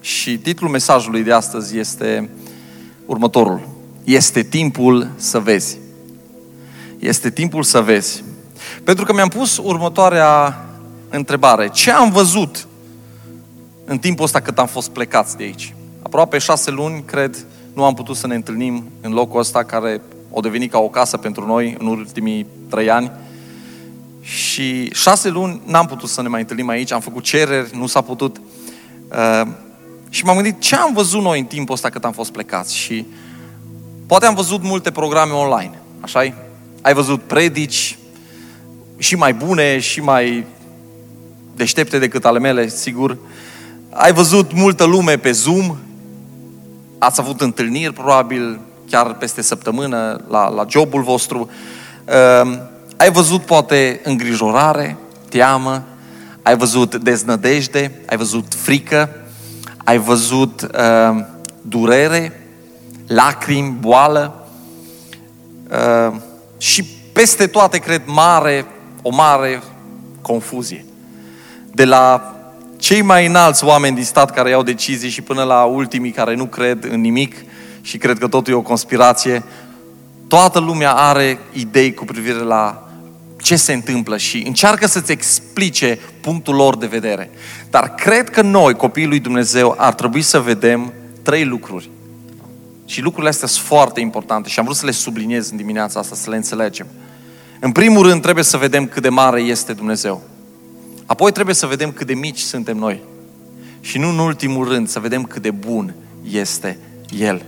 Și titlul mesajului de astăzi este următorul. Este timpul să vezi. Este timpul să vezi. Pentru că mi-am pus următoarea întrebare. Ce am văzut în timpul ăsta cât am fost plecați de aici? Aproape șase luni, cred, nu am putut să ne întâlnim în locul ăsta care o devenit ca o casă pentru noi în ultimii trei ani. Și șase luni n-am putut să ne mai întâlnim aici, am făcut cereri, nu s-a putut. Uh, și m-am gândit ce am văzut noi în timpul ăsta cât am fost plecați. Și poate am văzut multe programe online, așa Ai văzut predici și mai bune și mai deștepte decât ale mele, sigur. Ai văzut multă lume pe Zoom, ați avut întâlniri probabil chiar peste săptămână la, la jobul vostru. Uh, ai văzut poate îngrijorare, teamă, ai văzut deznădejde, ai văzut frică, ai văzut uh, durere, lacrimi, boală uh, și peste toate, cred, mare, o mare confuzie. De la cei mai înalți oameni din stat care iau decizii și până la ultimii care nu cred în nimic și cred că totul e o conspirație, toată lumea are idei cu privire la ce se întâmplă și încearcă să-ți explice punctul lor de vedere. Dar cred că noi, copiii lui Dumnezeu, ar trebui să vedem trei lucruri. Și lucrurile astea sunt foarte importante și am vrut să le subliniez în dimineața asta, să le înțelegem. În primul rând trebuie să vedem cât de mare este Dumnezeu. Apoi trebuie să vedem cât de mici suntem noi. Și nu în ultimul rând să vedem cât de bun este El.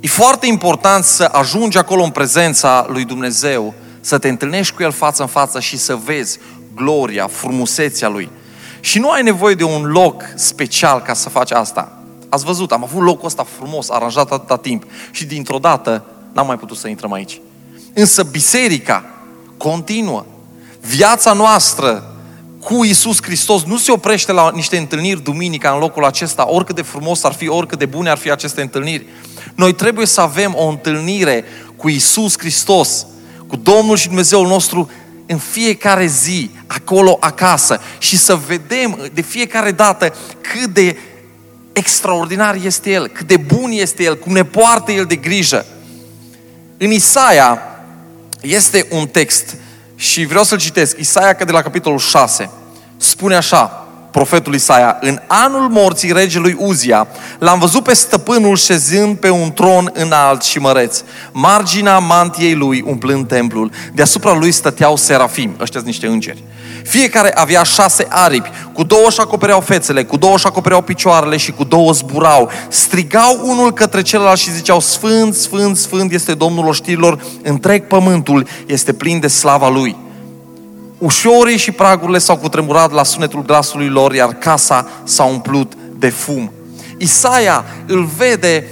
E foarte important să ajungi acolo în prezența lui Dumnezeu să te întâlnești cu El față în față și să vezi gloria, frumusețea Lui. Și nu ai nevoie de un loc special ca să faci asta. Ați văzut, am avut locul ăsta frumos, aranjat atâta timp și dintr-o dată n-am mai putut să intrăm aici. Însă biserica continuă. Viața noastră cu Isus Hristos nu se oprește la niște întâlniri duminica în locul acesta, oricât de frumos ar fi, oricât de bune ar fi aceste întâlniri. Noi trebuie să avem o întâlnire cu Isus Hristos cu Domnul și Dumnezeul nostru în fiecare zi, acolo acasă și să vedem de fiecare dată cât de extraordinar este El, cât de bun este El, cum ne poartă El de grijă. În Isaia este un text și vreau să-l citesc. Isaia, că de la capitolul 6, spune așa, profetul Isaia, în anul morții regelui Uzia, l-am văzut pe stăpânul șezând pe un tron înalt și măreț, marginea mantiei lui umplând templul, deasupra lui stăteau serafim, ăștia niște îngeri. Fiecare avea șase aripi, cu două își acopereau fețele, cu două își acopereau picioarele și cu două zburau. Strigau unul către celălalt și ziceau, Sfânt, Sfânt, Sfânt este Domnul oștirilor, întreg pământul este plin de slava Lui. Ușorii și pragurile s-au cutremurat la sunetul glasului lor, iar casa s-a umplut de fum. Isaia îl vede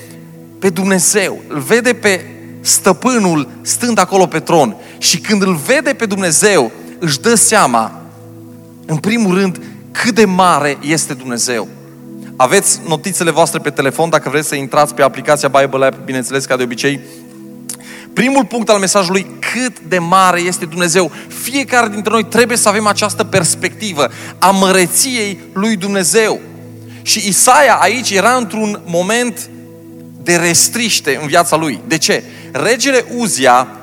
pe Dumnezeu, îl vede pe stăpânul stând acolo pe tron și când îl vede pe Dumnezeu, își dă seama, în primul rând, cât de mare este Dumnezeu. Aveți notițele voastre pe telefon, dacă vreți să intrați pe aplicația Bible App, bineînțeles, ca de obicei, Primul punct al mesajului, cât de mare este Dumnezeu. Fiecare dintre noi trebuie să avem această perspectivă a măreției lui Dumnezeu. Și Isaia aici era într-un moment de restriște în viața lui. De ce? Regele Uzia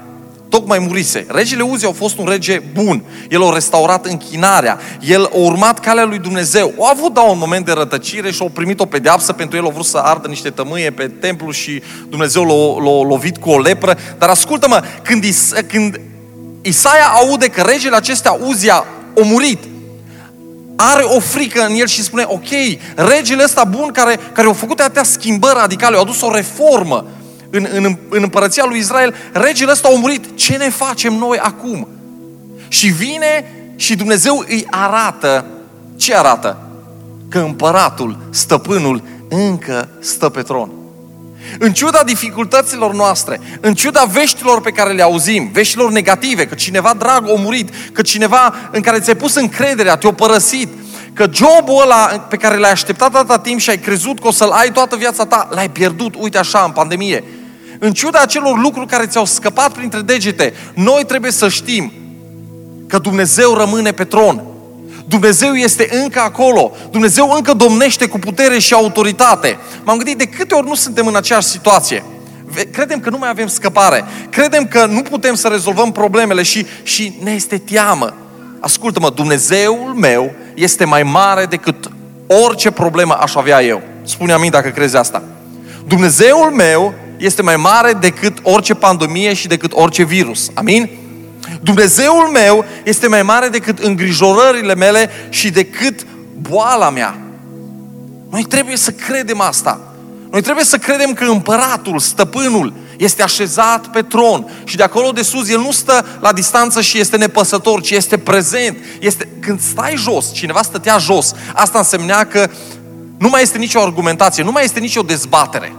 tocmai murise. Regele Uzi a fost un rege bun. El a restaurat închinarea. El a urmat calea lui Dumnezeu. A avut, da, un moment de rătăcire și a primit o pedeapsă pentru el. A vrut să ardă niște tămâie pe templu și Dumnezeu l-a, l-a lovit cu o lepră. Dar ascultă-mă, când, Is- când Isaia aude că regele acesta Uzia a murit, are o frică în el și spune, ok, regele ăsta bun care, care a făcut atâtea schimbări radicale, a adus o reformă, în, în, în împărăția lui Israel, regele ăsta a murit. Ce ne facem noi acum? Și vine și Dumnezeu îi arată. Ce arată? Că împăratul, stăpânul, încă stă pe tron. În ciuda dificultăților noastre, în ciuda veștilor pe care le auzim, veștilor negative, că cineva drag a murit, că cineva în care ți-ai pus încrederea, te-a părăsit, că jobul ăla pe care l-ai așteptat atâta timp și ai crezut că o să-l ai toată viața ta, l-ai pierdut, uite așa, în pandemie. În ciuda acelor lucruri care ți-au scăpat printre degete, noi trebuie să știm că Dumnezeu rămâne pe tron. Dumnezeu este încă acolo. Dumnezeu încă domnește cu putere și autoritate. M-am gândit de câte ori nu suntem în aceeași situație. Credem că nu mai avem scăpare. Credem că nu putem să rezolvăm problemele și, și ne este teamă. Ascultă-mă, Dumnezeul meu este mai mare decât orice problemă aș avea eu. Spune amin dacă crezi asta. Dumnezeul meu este mai mare decât orice pandemie și decât orice virus. Amin? Dumnezeul meu este mai mare decât îngrijorările mele și decât boala mea. Noi trebuie să credem asta. Noi trebuie să credem că împăratul, stăpânul, este așezat pe tron și de acolo de sus el nu stă la distanță și este nepăsător, ci este prezent. Este, când stai jos, cineva stătea jos, asta însemnea că nu mai este nicio argumentație, nu mai este nicio dezbatere.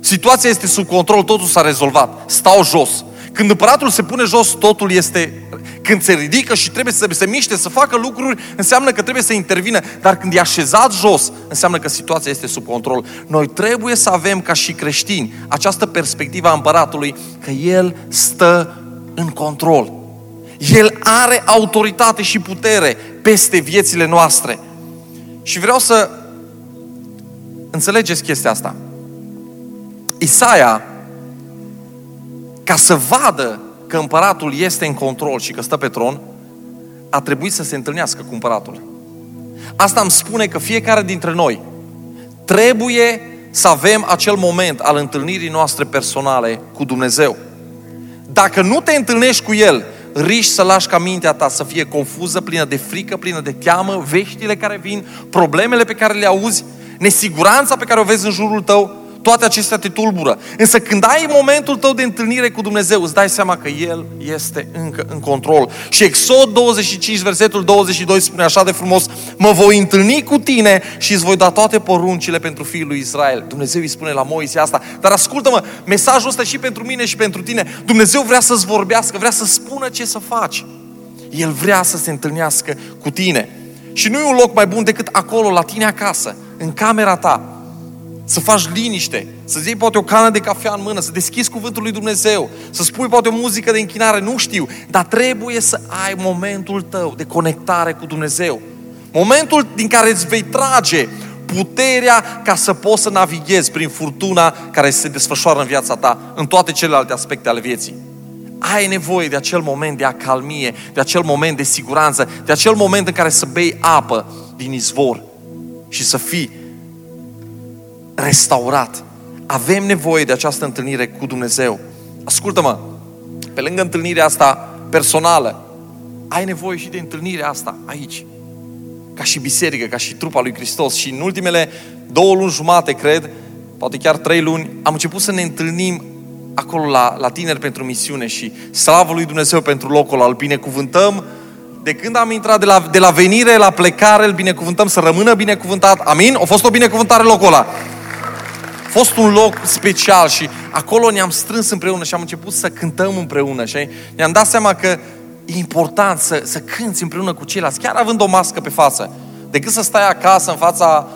Situația este sub control, totul s-a rezolvat. Stau jos. Când împăratul se pune jos, totul este... Când se ridică și trebuie să se miște, să facă lucruri, înseamnă că trebuie să intervină. Dar când e așezat jos, înseamnă că situația este sub control. Noi trebuie să avem, ca și creștini, această perspectivă a împăratului, că El stă în control. El are autoritate și putere peste viețile noastre. Și vreau să înțelegeți chestia asta. Isaia ca să vadă că împăratul este în control și că stă pe tron, a trebuit să se întâlnească cu împăratul. Asta îmi spune că fiecare dintre noi trebuie să avem acel moment al întâlnirii noastre personale cu Dumnezeu. Dacă nu te întâlnești cu El, riști să lași ca mintea ta să fie confuză, plină de frică, plină de teamă, veștile care vin, problemele pe care le auzi, nesiguranța pe care o vezi în jurul tău, toate acestea te tulbură. Însă când ai momentul tău de întâlnire cu Dumnezeu, îți dai seama că El este încă în control. Și Exod 25, versetul 22 spune așa de frumos, mă voi întâlni cu tine și îți voi da toate poruncile pentru fiul lui Israel. Dumnezeu îi spune la Moise asta. Dar ascultă-mă, mesajul ăsta și pentru mine și pentru tine. Dumnezeu vrea să-ți vorbească, vrea să spună ce să faci. El vrea să se întâlnească cu tine. Și nu e un loc mai bun decât acolo, la tine acasă, în camera ta, să faci liniște, să iei poate o cană de cafea în mână, să deschizi cuvântul lui Dumnezeu, să spui poate o muzică de închinare, nu știu, dar trebuie să ai momentul tău de conectare cu Dumnezeu. Momentul din care îți vei trage puterea ca să poți să navighezi prin furtuna care se desfășoară în viața ta, în toate celelalte aspecte ale vieții. Ai nevoie de acel moment de acalmie, de acel moment de siguranță, de acel moment în care să bei apă din izvor și să fii restaurat. Avem nevoie de această întâlnire cu Dumnezeu. Ascultă-mă, pe lângă întâlnirea asta personală, ai nevoie și de întâlnirea asta aici. Ca și biserică, ca și trupa lui Hristos. Și în ultimele două luni jumate, cred, poate chiar trei luni, am început să ne întâlnim acolo la, la tineri pentru misiune și slavă lui Dumnezeu pentru locul al binecuvântăm de când am intrat de la, de la venire la plecare, îl binecuvântăm să rămână binecuvântat. Amin? A fost o binecuvântare locul ăla fost un loc special și acolo ne-am strâns împreună și am început să cântăm împreună și ne-am dat seama că e important să, să cânți împreună cu ceilalți, chiar având o mască pe față, decât să stai acasă în fața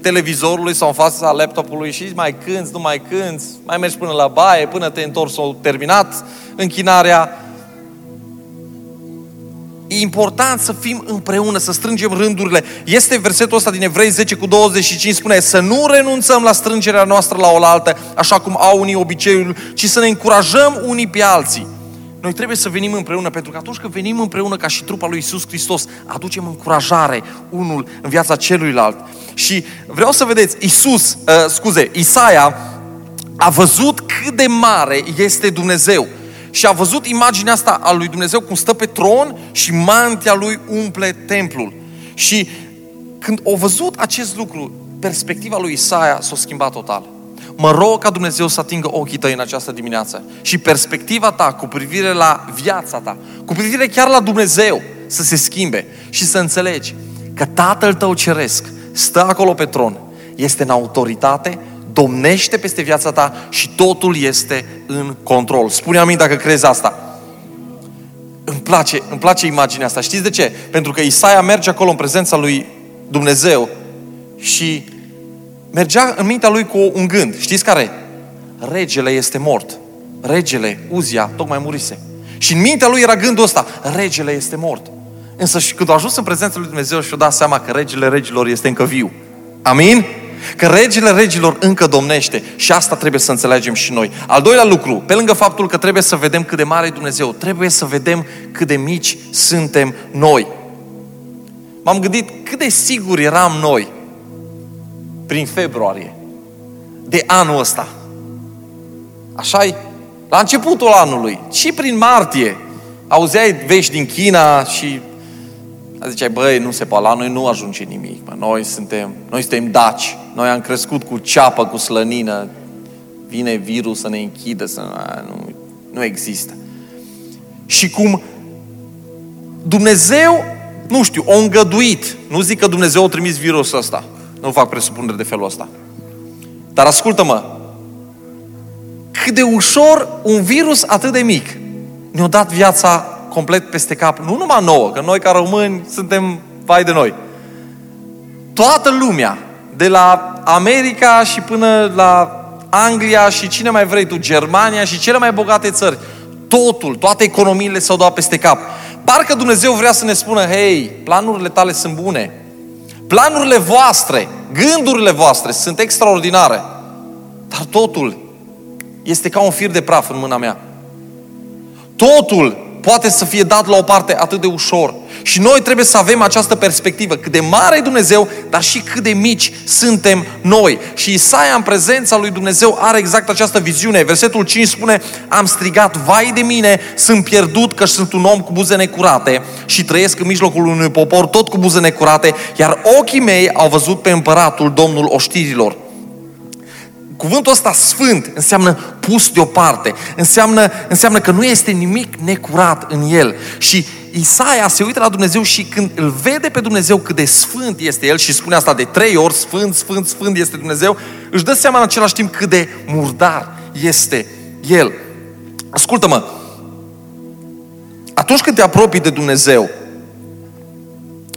televizorului sau în fața laptopului și mai cânți, nu mai cânți, mai mergi până la baie, până te întorci sau terminat închinarea. E important să fim împreună, să strângem rândurile. Este versetul ăsta din Evrei 10 cu 25, spune să nu renunțăm la strângerea noastră la oaltă, așa cum au unii obiceiul, ci să ne încurajăm unii pe alții. Noi trebuie să venim împreună, pentru că atunci când venim împreună ca și trupa lui Isus Hristos, aducem încurajare unul în viața celuilalt. Și vreau să vedeți, Isus, uh, scuze, Isaia a văzut cât de mare este Dumnezeu și a văzut imaginea asta a lui Dumnezeu cum stă pe tron și mantia lui umple templul. Și când a văzut acest lucru, perspectiva lui Isaia s-a schimbat total. Mă rog ca Dumnezeu să atingă ochii tăi în această dimineață și perspectiva ta cu privire la viața ta, cu privire chiar la Dumnezeu, să se schimbe și să înțelegi că Tatăl tău ceresc stă acolo pe tron, este în autoritate, domnește peste viața ta și totul este în control. Spune amin dacă crezi asta. Îmi place, îmi place imaginea asta. Știți de ce? Pentru că Isaia merge acolo în prezența lui Dumnezeu și mergea în mintea lui cu un gând. Știți care? Regele este mort. Regele, Uzia, tocmai murise. Și în mintea lui era gândul ăsta, regele este mort. Însă și când a ajuns în prezența lui Dumnezeu și-a dat seama că regele regilor este încă viu. Amin? Că regele regilor încă domnește și asta trebuie să înțelegem și noi. Al doilea lucru, pe lângă faptul că trebuie să vedem cât de mare e Dumnezeu, trebuie să vedem cât de mici suntem noi. M-am gândit cât de sigur eram noi prin februarie de anul ăsta. așa -i? La începutul anului și prin martie auzeai vești din China și ziceai, băi, nu se poate, la noi nu ajunge nimic. Bă. Noi suntem, noi suntem daci. Noi am crescut cu ceapă, cu slănină. Vine virus să ne închidă, să nu, nu există. Și cum Dumnezeu, nu știu, o îngăduit. Nu zic că Dumnezeu a trimis virusul ăsta. Nu fac presupunere de felul ăsta. Dar ascultă-mă, cât de ușor un virus atât de mic ne-a dat viața complet peste cap. Nu numai nouă, că noi ca români suntem vai de noi. Toată lumea, de la America și până la Anglia și cine mai vrei tu, Germania și cele mai bogate țări, totul, toate economiile s-au dat peste cap. Parcă Dumnezeu vrea să ne spună, hei, planurile tale sunt bune, planurile voastre, gândurile voastre sunt extraordinare, dar totul este ca un fir de praf în mâna mea. Totul poate să fie dat la o parte atât de ușor. Și noi trebuie să avem această perspectivă, cât de mare e Dumnezeu, dar și cât de mici suntem noi. Și Isaia în prezența lui Dumnezeu are exact această viziune. Versetul 5 spune, am strigat, vai de mine, sunt pierdut că sunt un om cu buze necurate și trăiesc în mijlocul unui popor tot cu buze necurate, iar ochii mei au văzut pe împăratul, Domnul oștirilor. Cuvântul ăsta sfânt înseamnă pus deoparte, înseamnă, înseamnă că nu este nimic necurat în el. Și Isaia se uită la Dumnezeu și când îl vede pe Dumnezeu cât de sfânt este el și spune asta de trei ori, sfânt, sfânt, sfânt este Dumnezeu, își dă seama în același timp cât de murdar este el. Ascultă-mă, atunci când te apropii de Dumnezeu,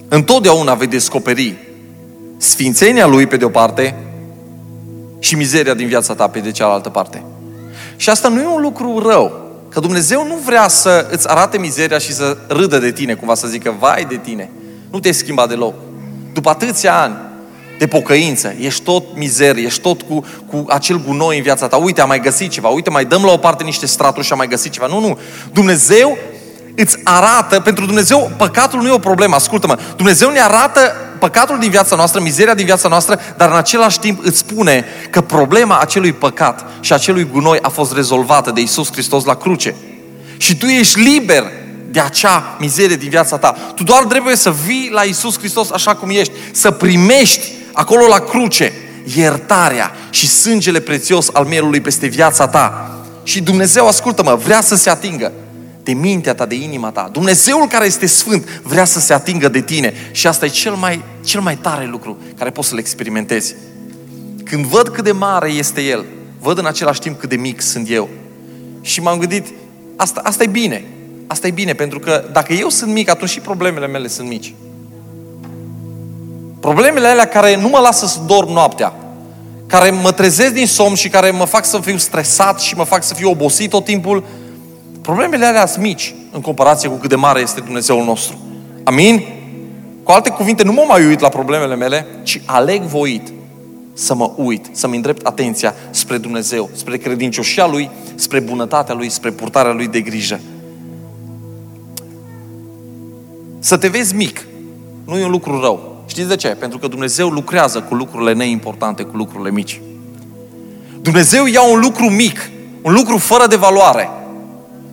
întotdeauna vei descoperi sfințenia Lui pe de o parte și mizeria din viața ta pe de cealaltă parte. Și asta nu e un lucru rău. Că Dumnezeu nu vrea să îți arate mizeria și să râdă de tine, cumva să zică, vai de tine, nu te-ai schimbat deloc. După atâția ani de pocăință, ești tot mizerie, ești tot cu, cu acel gunoi în viața ta. Uite, am mai găsit ceva, uite, mai dăm la o parte niște straturi și am mai găsit ceva. Nu, nu. Dumnezeu îți arată, pentru Dumnezeu păcatul nu e o problemă, ascultă-mă, Dumnezeu ne arată păcatul din viața noastră, mizeria din viața noastră, dar în același timp îți spune că problema acelui păcat și acelui gunoi a fost rezolvată de Isus Hristos la cruce. Și tu ești liber de acea mizerie din viața ta. Tu doar trebuie să vii la Isus Hristos așa cum ești, să primești acolo la cruce iertarea și sângele prețios al mielului peste viața ta. Și Dumnezeu, ascultă-mă, vrea să se atingă de mintea ta, de inima ta. Dumnezeul care este sfânt vrea să se atingă de tine și asta e cel mai, cel mai tare lucru care poți să-l experimentezi. Când văd cât de mare este El, văd în același timp cât de mic sunt eu. Și m-am gândit, asta, asta e bine. Asta e bine, pentru că dacă eu sunt mic, atunci și problemele mele sunt mici. Problemele alea care nu mă lasă să dorm noaptea, care mă trezesc din somn și care mă fac să fiu stresat și mă fac să fiu obosit tot timpul, Problemele alea sunt mici în comparație cu cât de mare este Dumnezeul nostru. Amin? Cu alte cuvinte, nu mă mai uit la problemele mele, ci aleg voit să mă uit, să-mi îndrept atenția spre Dumnezeu, spre credincioșia Lui, spre bunătatea Lui, spre purtarea Lui de grijă. Să te vezi mic nu e un lucru rău. Știți de ce? Pentru că Dumnezeu lucrează cu lucrurile neimportante, cu lucrurile mici. Dumnezeu ia un lucru mic, un lucru fără de valoare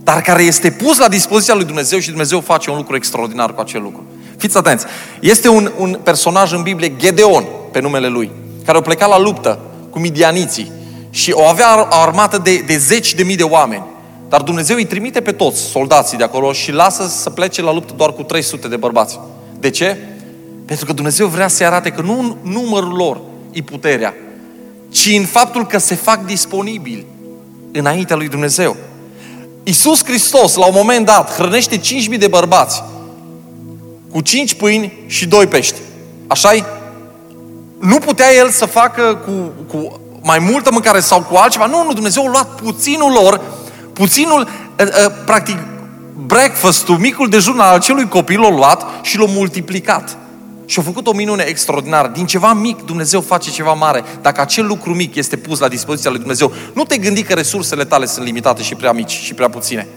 dar care este pus la dispoziția lui Dumnezeu și Dumnezeu face un lucru extraordinar cu acel lucru. Fiți atenți. Este un, un personaj în Biblie, Gedeon, pe numele lui, care a plecat la luptă cu midianiții și o avea o armată de, de zeci de mii de oameni. Dar Dumnezeu îi trimite pe toți soldații de acolo și lasă să plece la luptă doar cu 300 de bărbați. De ce? Pentru că Dumnezeu vrea să-i arate că nu în numărul lor e puterea, ci în faptul că se fac disponibili înaintea lui Dumnezeu. Iisus Hristos, la un moment dat, hrănește 5.000 de bărbați cu 5 pâini și 2 pești. așa -i? Nu putea El să facă cu, cu mai multă mâncare sau cu altceva. Nu, nu, Dumnezeu a luat puținul lor, puținul, ă, ă, practic, breakfast-ul, micul dejun al acelui copil l-a luat și l-a multiplicat. Și a făcut o minune extraordinară. Din ceva mic Dumnezeu face ceva mare. Dacă acel lucru mic este pus la dispoziția lui Dumnezeu, nu te gândi că resursele tale sunt limitate și prea mici și prea puține.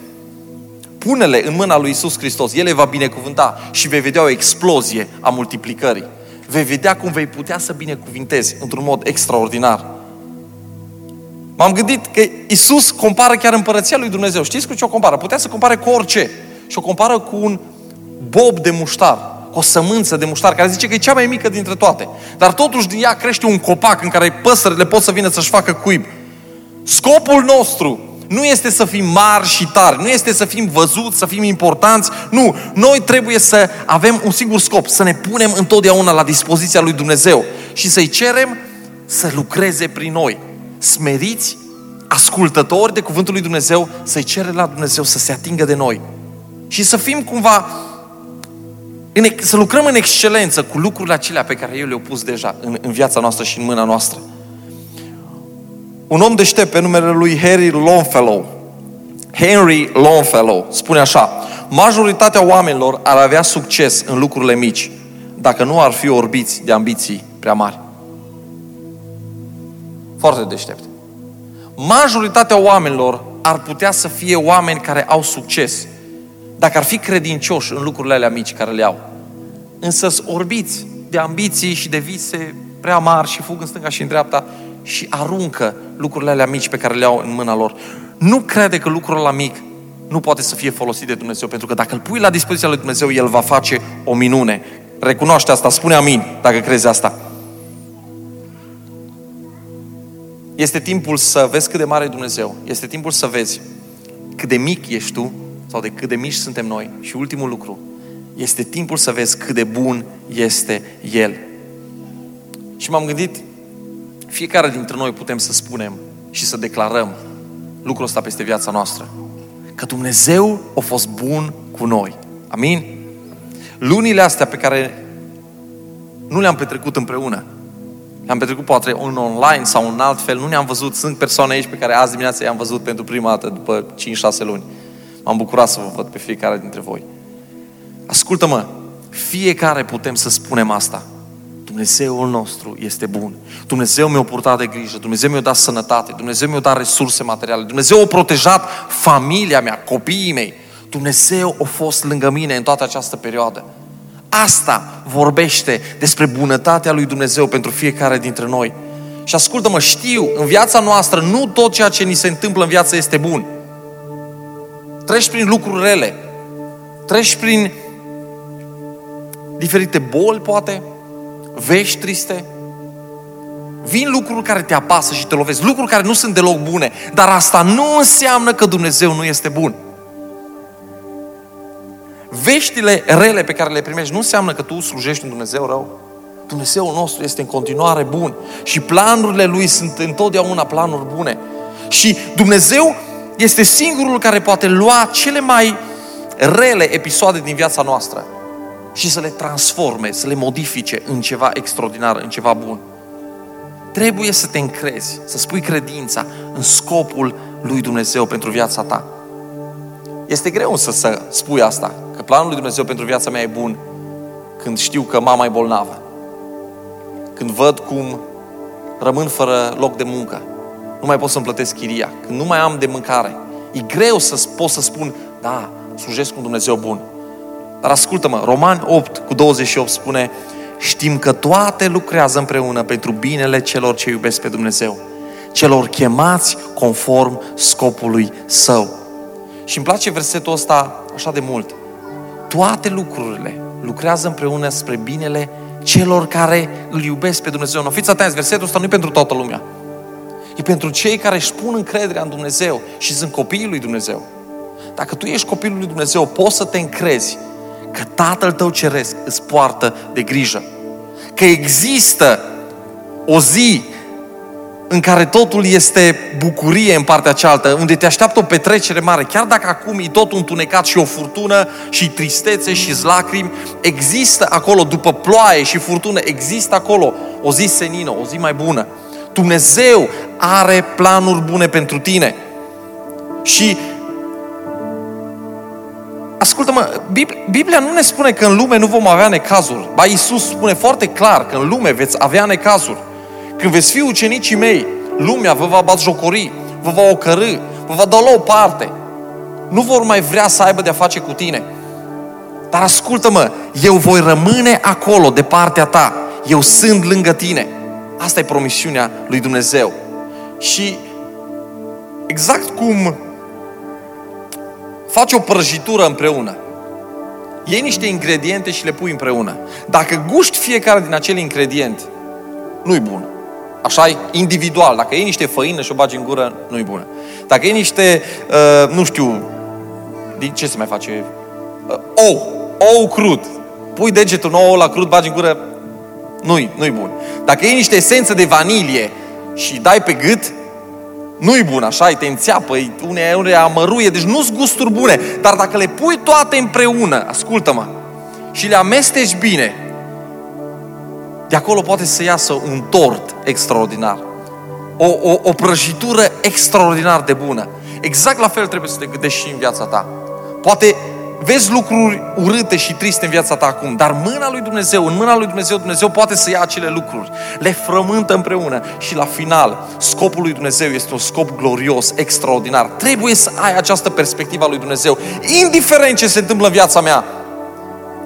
Pune-le în mâna lui Isus Hristos. El le va binecuvânta și vei vedea o explozie a multiplicării. Vei vedea cum vei putea să binecuvintezi într-un mod extraordinar. M-am gândit că Isus compară chiar împărăția lui Dumnezeu. Știți cu ce o compară? Putea să compare cu orice. Și o compară cu un bob de muștar o sămânță de muștar, care zice că e cea mai mică dintre toate. Dar totuși din ea crește un copac în care păsările pot să vină să-și facă cuib. Scopul nostru nu este să fim mari și tari, nu este să fim văzuți, să fim importanți, nu. Noi trebuie să avem un singur scop, să ne punem întotdeauna la dispoziția lui Dumnezeu și să-i cerem să lucreze prin noi. Smeriți, ascultători de cuvântul lui Dumnezeu, să-i cere la Dumnezeu să se atingă de noi. Și să fim cumva în, să lucrăm în excelență cu lucrurile acelea pe care El le-a pus deja în, în viața noastră și în mâna noastră. Un om deștept pe numele lui Harry Longfellow, Henry Longfellow, spune așa, majoritatea oamenilor ar avea succes în lucrurile mici, dacă nu ar fi orbiți de ambiții prea mari. Foarte deștept. Majoritatea oamenilor ar putea să fie oameni care au succes, dacă ar fi credincioși în lucrurile alea mici care le au. Însă orbiți de ambiții și de vise prea mari și fug în stânga și în dreapta și aruncă lucrurile alea mici pe care le au în mâna lor. Nu crede că lucrul ăla mic nu poate să fie folosit de Dumnezeu, pentru că dacă îl pui la dispoziția lui Dumnezeu, El va face o minune. Recunoaște asta, spune amin, dacă crezi asta. Este timpul să vezi cât de mare e Dumnezeu. Este timpul să vezi cât de mic ești tu sau de cât de mici suntem noi. Și ultimul lucru, este timpul să vezi cât de bun este El. Și m-am gândit, fiecare dintre noi putem să spunem și să declarăm lucrul ăsta peste viața noastră. Că Dumnezeu a fost bun cu noi. Amin? Lunile astea pe care nu le-am petrecut împreună, le-am petrecut poate în online sau în alt fel, nu ne-am văzut, sunt persoane aici pe care azi dimineața i-am văzut pentru prima dată după 5-6 luni. M-am bucurat să vă văd pe fiecare dintre voi. Ascultă-mă, fiecare putem să spunem asta. Dumnezeul nostru este bun. Dumnezeu mi-a purtat de grijă, Dumnezeu mi-a dat sănătate, Dumnezeu mi-a dat resurse materiale, Dumnezeu a protejat familia mea, copiii mei. Dumnezeu a fost lângă mine în toată această perioadă. Asta vorbește despre bunătatea lui Dumnezeu pentru fiecare dintre noi. Și ascultă-mă, știu, în viața noastră nu tot ceea ce ni se întâmplă în viață este bun. Treci prin lucruri rele. Treci prin diferite boli, poate, vești triste, vin lucruri care te apasă și te lovesc, lucruri care nu sunt deloc bune, dar asta nu înseamnă că Dumnezeu nu este bun. Veștile rele pe care le primești nu înseamnă că tu slujești un Dumnezeu rău. Dumnezeul nostru este în continuare bun și planurile Lui sunt întotdeauna planuri bune. Și Dumnezeu este singurul care poate lua cele mai rele episoade din viața noastră și să le transforme, să le modifice în ceva extraordinar, în ceva bun. Trebuie să te încrezi, să spui credința în scopul lui Dumnezeu pentru viața ta. Este greu să, să spui asta, că planul lui Dumnezeu pentru viața mea e bun când știu că mama e bolnavă. Când văd cum rămân fără loc de muncă. Nu mai pot să-mi plătesc chiria. Când nu mai am de mâncare. E greu să pot să spun, da, slujesc un Dumnezeu bun. Dar ascultă-mă, Roman 8 cu 28 spune, știm că toate lucrează împreună pentru binele celor ce iubesc pe Dumnezeu, celor chemați conform scopului său. Și îmi place versetul ăsta așa de mult. Toate lucrurile lucrează împreună spre binele celor care îl iubesc pe Dumnezeu. Nu fiți atenți, versetul ăsta nu e pentru toată lumea. E pentru cei care își pun încrederea în Dumnezeu și sunt copiii lui Dumnezeu. Dacă tu ești copilul lui Dumnezeu, poți să te încrezi că Tatăl tău ceresc îți poartă de grijă. Că există o zi în care totul este bucurie în partea cealaltă, unde te așteaptă o petrecere mare, chiar dacă acum e tot întunecat și o furtună și tristețe și lacrimi, există acolo, după ploaie și furtună, există acolo o zi senină, o zi mai bună. Dumnezeu are planuri bune pentru tine. Și ascultă-mă, Biblia nu ne spune că în lume nu vom avea necazuri. Ba, Iisus spune foarte clar că în lume veți avea necazuri. Când veți fi ucenicii mei, lumea vă va jocori, vă va ocărâ, vă va da la o parte. Nu vor mai vrea să aibă de-a face cu tine. Dar ascultă-mă, eu voi rămâne acolo de partea ta. Eu sunt lângă tine. Asta e promisiunea lui Dumnezeu. Și exact cum faci o prăjitură împreună, iei niște ingrediente și le pui împreună. Dacă guști fiecare din acele ingrediente, nu-i bun. Așa e individual. Dacă iei niște făină și o bagi în gură, nu-i bună. Dacă iei niște, uh, nu știu, din ce se mai face? Uh, ou. Ou crud. Pui degetul nou ou la crud, bagi în gură, nu-i, nu-i bun. Dacă iei niște esență de vanilie și dai pe gât, nu-i bun, așa, te înțeapă, unea, unea amăruie, deci nu-s gusturi bune. Dar dacă le pui toate împreună, ascultă-mă, și le amesteci bine, de acolo poate să iasă un tort extraordinar. O, o, o prăjitură extraordinar de bună. Exact la fel trebuie să te gândești și în viața ta. Poate vezi lucruri urâte și triste în viața ta acum, dar mâna lui Dumnezeu, în mâna lui Dumnezeu, Dumnezeu poate să ia acele lucruri, le frământă împreună și la final, scopul lui Dumnezeu este un scop glorios, extraordinar. Trebuie să ai această perspectivă a lui Dumnezeu, indiferent ce se întâmplă în viața mea.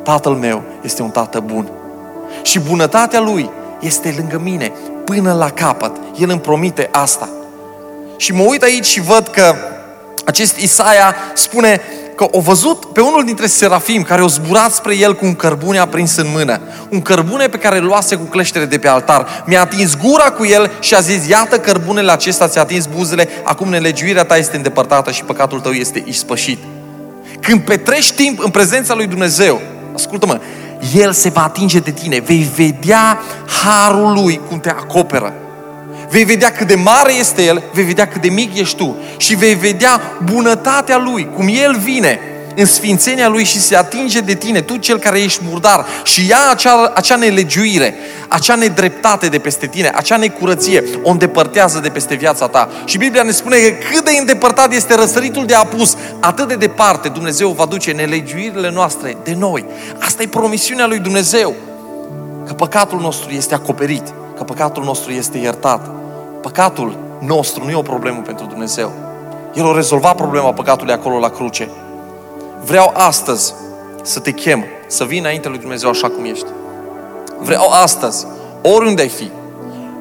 Tatăl meu este un tată bun și bunătatea lui este lângă mine până la capăt. El îmi promite asta. Și mă uit aici și văd că acest Isaia spune că o văzut pe unul dintre serafim care o zburat spre el cu un cărbune aprins în mână. Un cărbune pe care îl luase cu cleștere de pe altar. Mi-a atins gura cu el și a zis, iată cărbunele acesta ți-a atins buzele, acum nelegiuirea ta este îndepărtată și păcatul tău este ispășit. Când petrești timp în prezența lui Dumnezeu, ascultă-mă, El se va atinge de tine, vei vedea harul Lui cum te acoperă vei vedea cât de mare este El, vei vedea cât de mic ești tu și vei vedea bunătatea Lui, cum El vine în sfințenia Lui și se atinge de tine, tu cel care ești murdar și ia acea, acea nelegiuire, acea nedreptate de peste tine, acea necurăție, o îndepărtează de peste viața ta. Și Biblia ne spune că cât de îndepărtat este răsăritul de apus, atât de departe Dumnezeu va duce nelegiuirile noastre de noi. Asta e promisiunea lui Dumnezeu. Că păcatul nostru este acoperit, că păcatul nostru este iertat, Păcatul nostru nu e o problemă pentru Dumnezeu. El a rezolvat problema păcatului acolo la cruce. Vreau astăzi să te chem, să vii înainte lui Dumnezeu așa cum ești. Vreau astăzi, oriunde ai fi.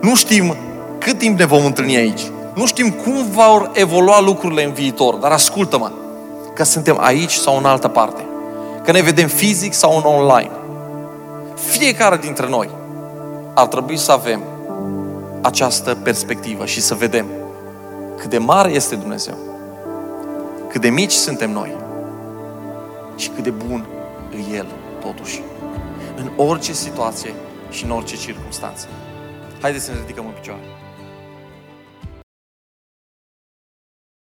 Nu știm cât timp ne vom întâlni aici. Nu știm cum vor evolua lucrurile în viitor, dar ascultă-mă, că suntem aici sau în altă parte. Că ne vedem fizic sau în online. Fiecare dintre noi ar trebui să avem această perspectivă și să vedem cât de mare este Dumnezeu, cât de mici suntem noi și cât de bun e El totuși, în orice situație și în orice circunstanță. Haideți să ne ridicăm în picioare.